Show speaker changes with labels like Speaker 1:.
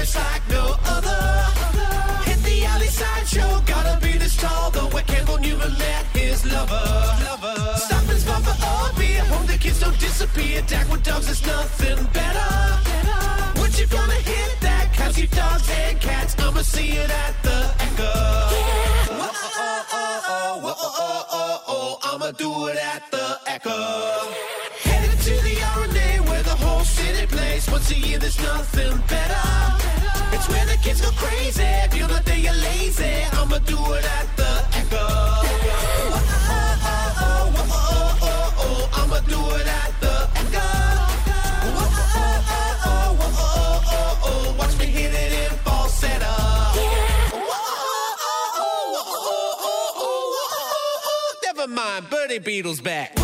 Speaker 1: it's like no other. Hit the alley sideshow, gotta be this tall. The wet Campbell Newman met his lover. lover. Stop and spot for a beer, home the kids don't disappear. Dagwood dogs, there's nothing better. What you gonna hit that? Cats, you dogs and cats. I'ma see it at the Ekka. Whoa, oh, oh, oh, oh, whoa, oh, oh, oh, oh, I'ma do it at the Ekka. Headed to the RNA where the whole city plays. Once a year, there's nothing better. Never mind, Bertie Beetle's back.